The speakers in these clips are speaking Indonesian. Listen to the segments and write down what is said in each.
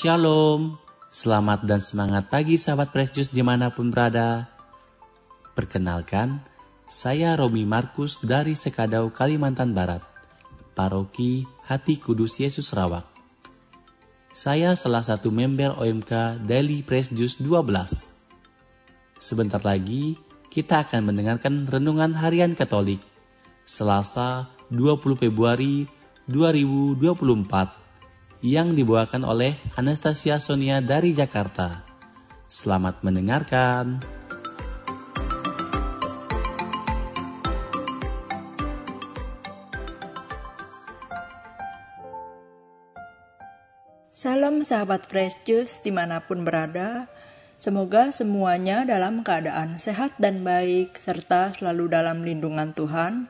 Shalom, selamat dan semangat pagi sahabat Precious di mana pun berada. Perkenalkan, saya Romi Markus dari Sekadau, Kalimantan Barat, Paroki Hati Kudus Yesus Rawak. Saya salah satu member OMK Daily Press Juice 12. Sebentar lagi, kita akan mendengarkan Renungan Harian Katolik, Selasa 20 Februari 2024 yang dibawakan oleh Anastasia Sonia dari Jakarta. Selamat mendengarkan. Salam sahabat Fresh Juice di mana pun berada. Semoga semuanya dalam keadaan sehat dan baik serta selalu dalam lindungan Tuhan.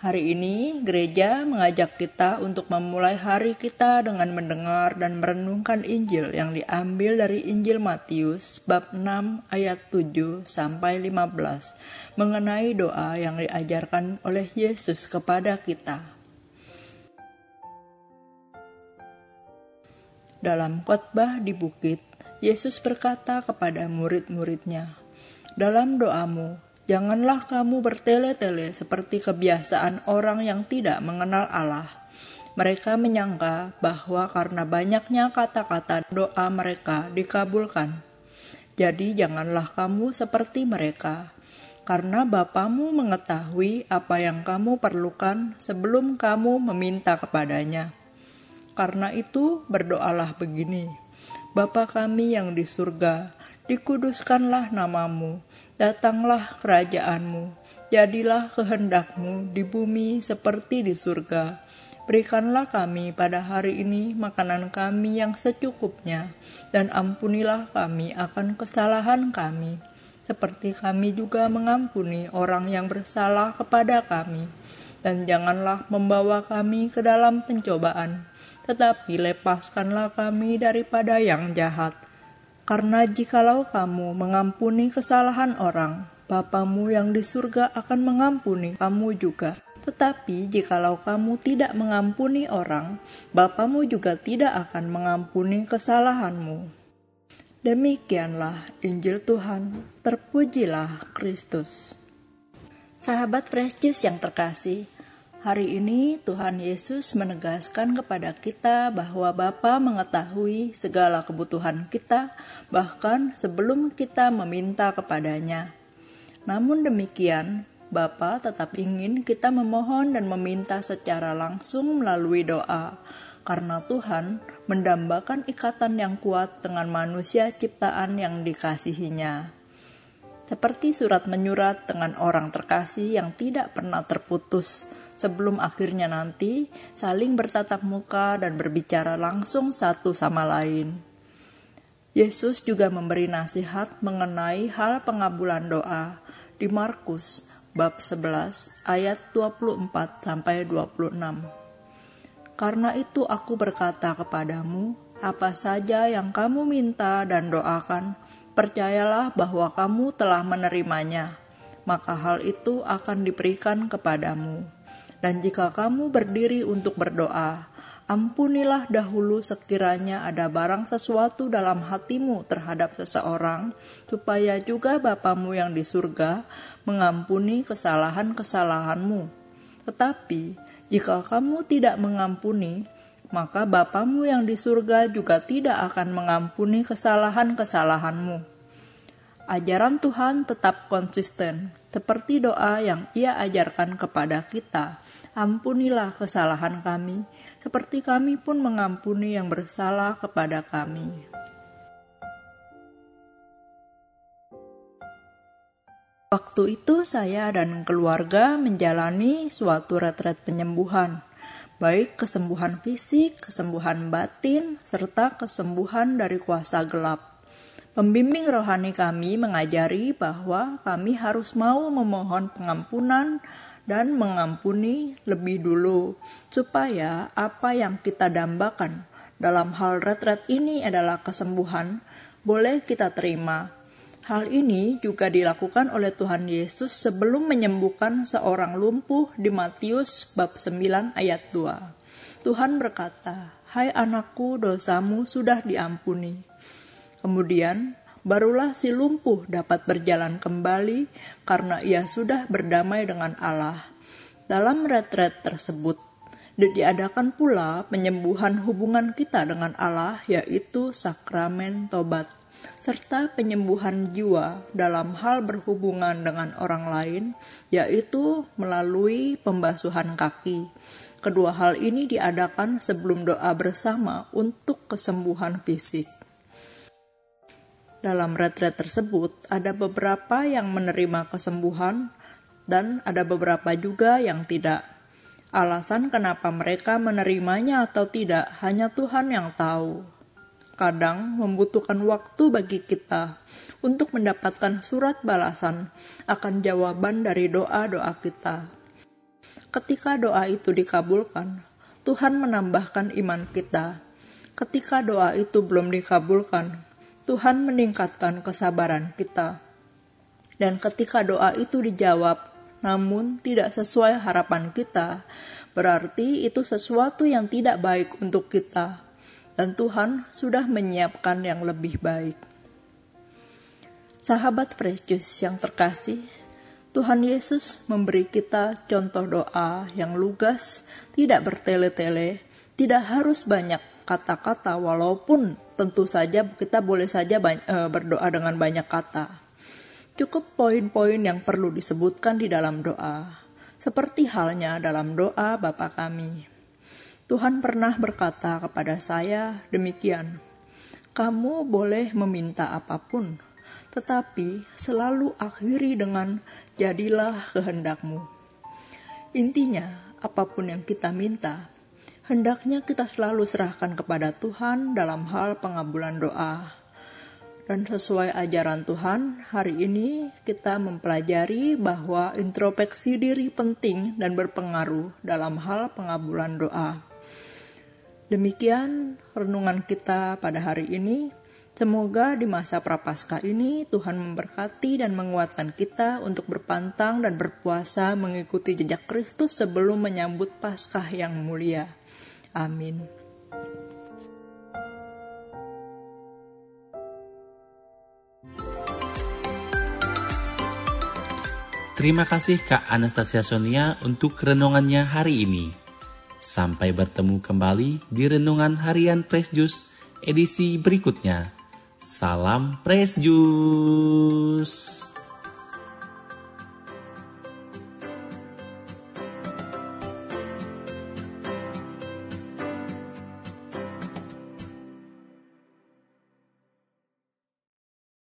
Hari ini gereja mengajak kita untuk memulai hari kita dengan mendengar dan merenungkan Injil yang diambil dari Injil Matius bab 6 ayat 7 sampai 15 mengenai doa yang diajarkan oleh Yesus kepada kita. Dalam khotbah di bukit, Yesus berkata kepada murid-muridnya, "Dalam doamu, Janganlah kamu bertele-tele seperti kebiasaan orang yang tidak mengenal Allah. Mereka menyangka bahwa karena banyaknya kata-kata doa mereka dikabulkan. Jadi janganlah kamu seperti mereka, karena Bapamu mengetahui apa yang kamu perlukan sebelum kamu meminta kepadanya. Karena itu berdoalah begini, Bapa kami yang di surga, dikuduskanlah namamu, Datanglah kerajaanmu, jadilah kehendakmu di bumi seperti di surga. Berikanlah kami pada hari ini makanan kami yang secukupnya, dan ampunilah kami akan kesalahan kami, seperti kami juga mengampuni orang yang bersalah kepada kami. Dan janganlah membawa kami ke dalam pencobaan, tetapi lepaskanlah kami daripada yang jahat karena jikalau kamu mengampuni kesalahan orang, Bapamu yang di surga akan mengampuni kamu juga. Tetapi jikalau kamu tidak mengampuni orang, Bapamu juga tidak akan mengampuni kesalahanmu. Demikianlah Injil Tuhan, terpujilah Kristus. Sahabat Fresh Juice yang terkasih, Hari ini Tuhan Yesus menegaskan kepada kita bahwa Bapa mengetahui segala kebutuhan kita bahkan sebelum kita meminta kepadanya. Namun demikian, Bapa tetap ingin kita memohon dan meminta secara langsung melalui doa karena Tuhan mendambakan ikatan yang kuat dengan manusia ciptaan yang dikasihinya seperti surat menyurat dengan orang terkasih yang tidak pernah terputus sebelum akhirnya nanti saling bertatap muka dan berbicara langsung satu sama lain. Yesus juga memberi nasihat mengenai hal pengabulan doa di Markus bab 11 ayat 24 sampai 26. Karena itu aku berkata kepadamu, apa saja yang kamu minta dan doakan, percayalah bahwa kamu telah menerimanya, maka hal itu akan diberikan kepadamu. Dan jika kamu berdiri untuk berdoa, ampunilah dahulu sekiranya ada barang sesuatu dalam hatimu terhadap seseorang, supaya juga Bapamu yang di surga mengampuni kesalahan-kesalahanmu. Tetapi jika kamu tidak mengampuni, maka Bapamu yang di surga juga tidak akan mengampuni kesalahan-kesalahanmu. Ajaran Tuhan tetap konsisten, seperti doa yang ia ajarkan kepada kita. Ampunilah kesalahan kami, seperti kami pun mengampuni yang bersalah kepada kami. Waktu itu saya dan keluarga menjalani suatu retret penyembuhan, baik kesembuhan fisik, kesembuhan batin, serta kesembuhan dari kuasa gelap. Pembimbing rohani kami mengajari bahwa kami harus mau memohon pengampunan dan mengampuni lebih dulu, supaya apa yang kita dambakan dalam hal retret ini adalah kesembuhan, boleh kita terima. Hal ini juga dilakukan oleh Tuhan Yesus sebelum menyembuhkan seorang lumpuh di Matius bab 9 ayat 2. Tuhan berkata, Hai anakku, dosamu sudah diampuni. Kemudian, barulah si lumpuh dapat berjalan kembali karena ia sudah berdamai dengan Allah. Dalam retret tersebut, diadakan pula penyembuhan hubungan kita dengan Allah, yaitu sakramen tobat, serta penyembuhan jiwa dalam hal berhubungan dengan orang lain, yaitu melalui pembasuhan kaki Kedua hal ini diadakan sebelum doa bersama untuk kesembuhan fisik. Dalam retret tersebut, ada beberapa yang menerima kesembuhan dan ada beberapa juga yang tidak. Alasan kenapa mereka menerimanya atau tidak hanya Tuhan yang tahu. Kadang membutuhkan waktu bagi kita untuk mendapatkan surat balasan akan jawaban dari doa-doa kita. Ketika doa itu dikabulkan, Tuhan menambahkan iman kita. Ketika doa itu belum dikabulkan, Tuhan meningkatkan kesabaran kita. Dan ketika doa itu dijawab, namun tidak sesuai harapan kita, berarti itu sesuatu yang tidak baik untuk kita, dan Tuhan sudah menyiapkan yang lebih baik. Sahabat Fresh yang terkasih, Tuhan Yesus memberi kita contoh doa yang lugas, tidak bertele-tele, tidak harus banyak kata-kata walaupun tentu saja kita boleh saja eh, berdoa dengan banyak kata. Cukup poin-poin yang perlu disebutkan di dalam doa, seperti halnya dalam doa Bapa kami. Tuhan pernah berkata kepada saya demikian, "Kamu boleh meminta apa pun, tetapi selalu akhiri dengan jadilah kehendakmu. Intinya, apa pun yang kita minta, hendaknya kita selalu serahkan kepada Tuhan dalam hal pengabulan doa. Dan sesuai ajaran Tuhan, hari ini kita mempelajari bahwa introspeksi diri penting dan berpengaruh dalam hal pengabulan doa. Demikian renungan kita pada hari ini. Semoga di masa prapaskah ini Tuhan memberkati dan menguatkan kita untuk berpantang dan berpuasa mengikuti jejak Kristus sebelum menyambut Paskah yang mulia. Amin. Terima kasih Kak Anastasia Sonia untuk renungannya hari ini. Sampai bertemu kembali di renungan harian Press Juice edisi berikutnya. Salam Press Juice.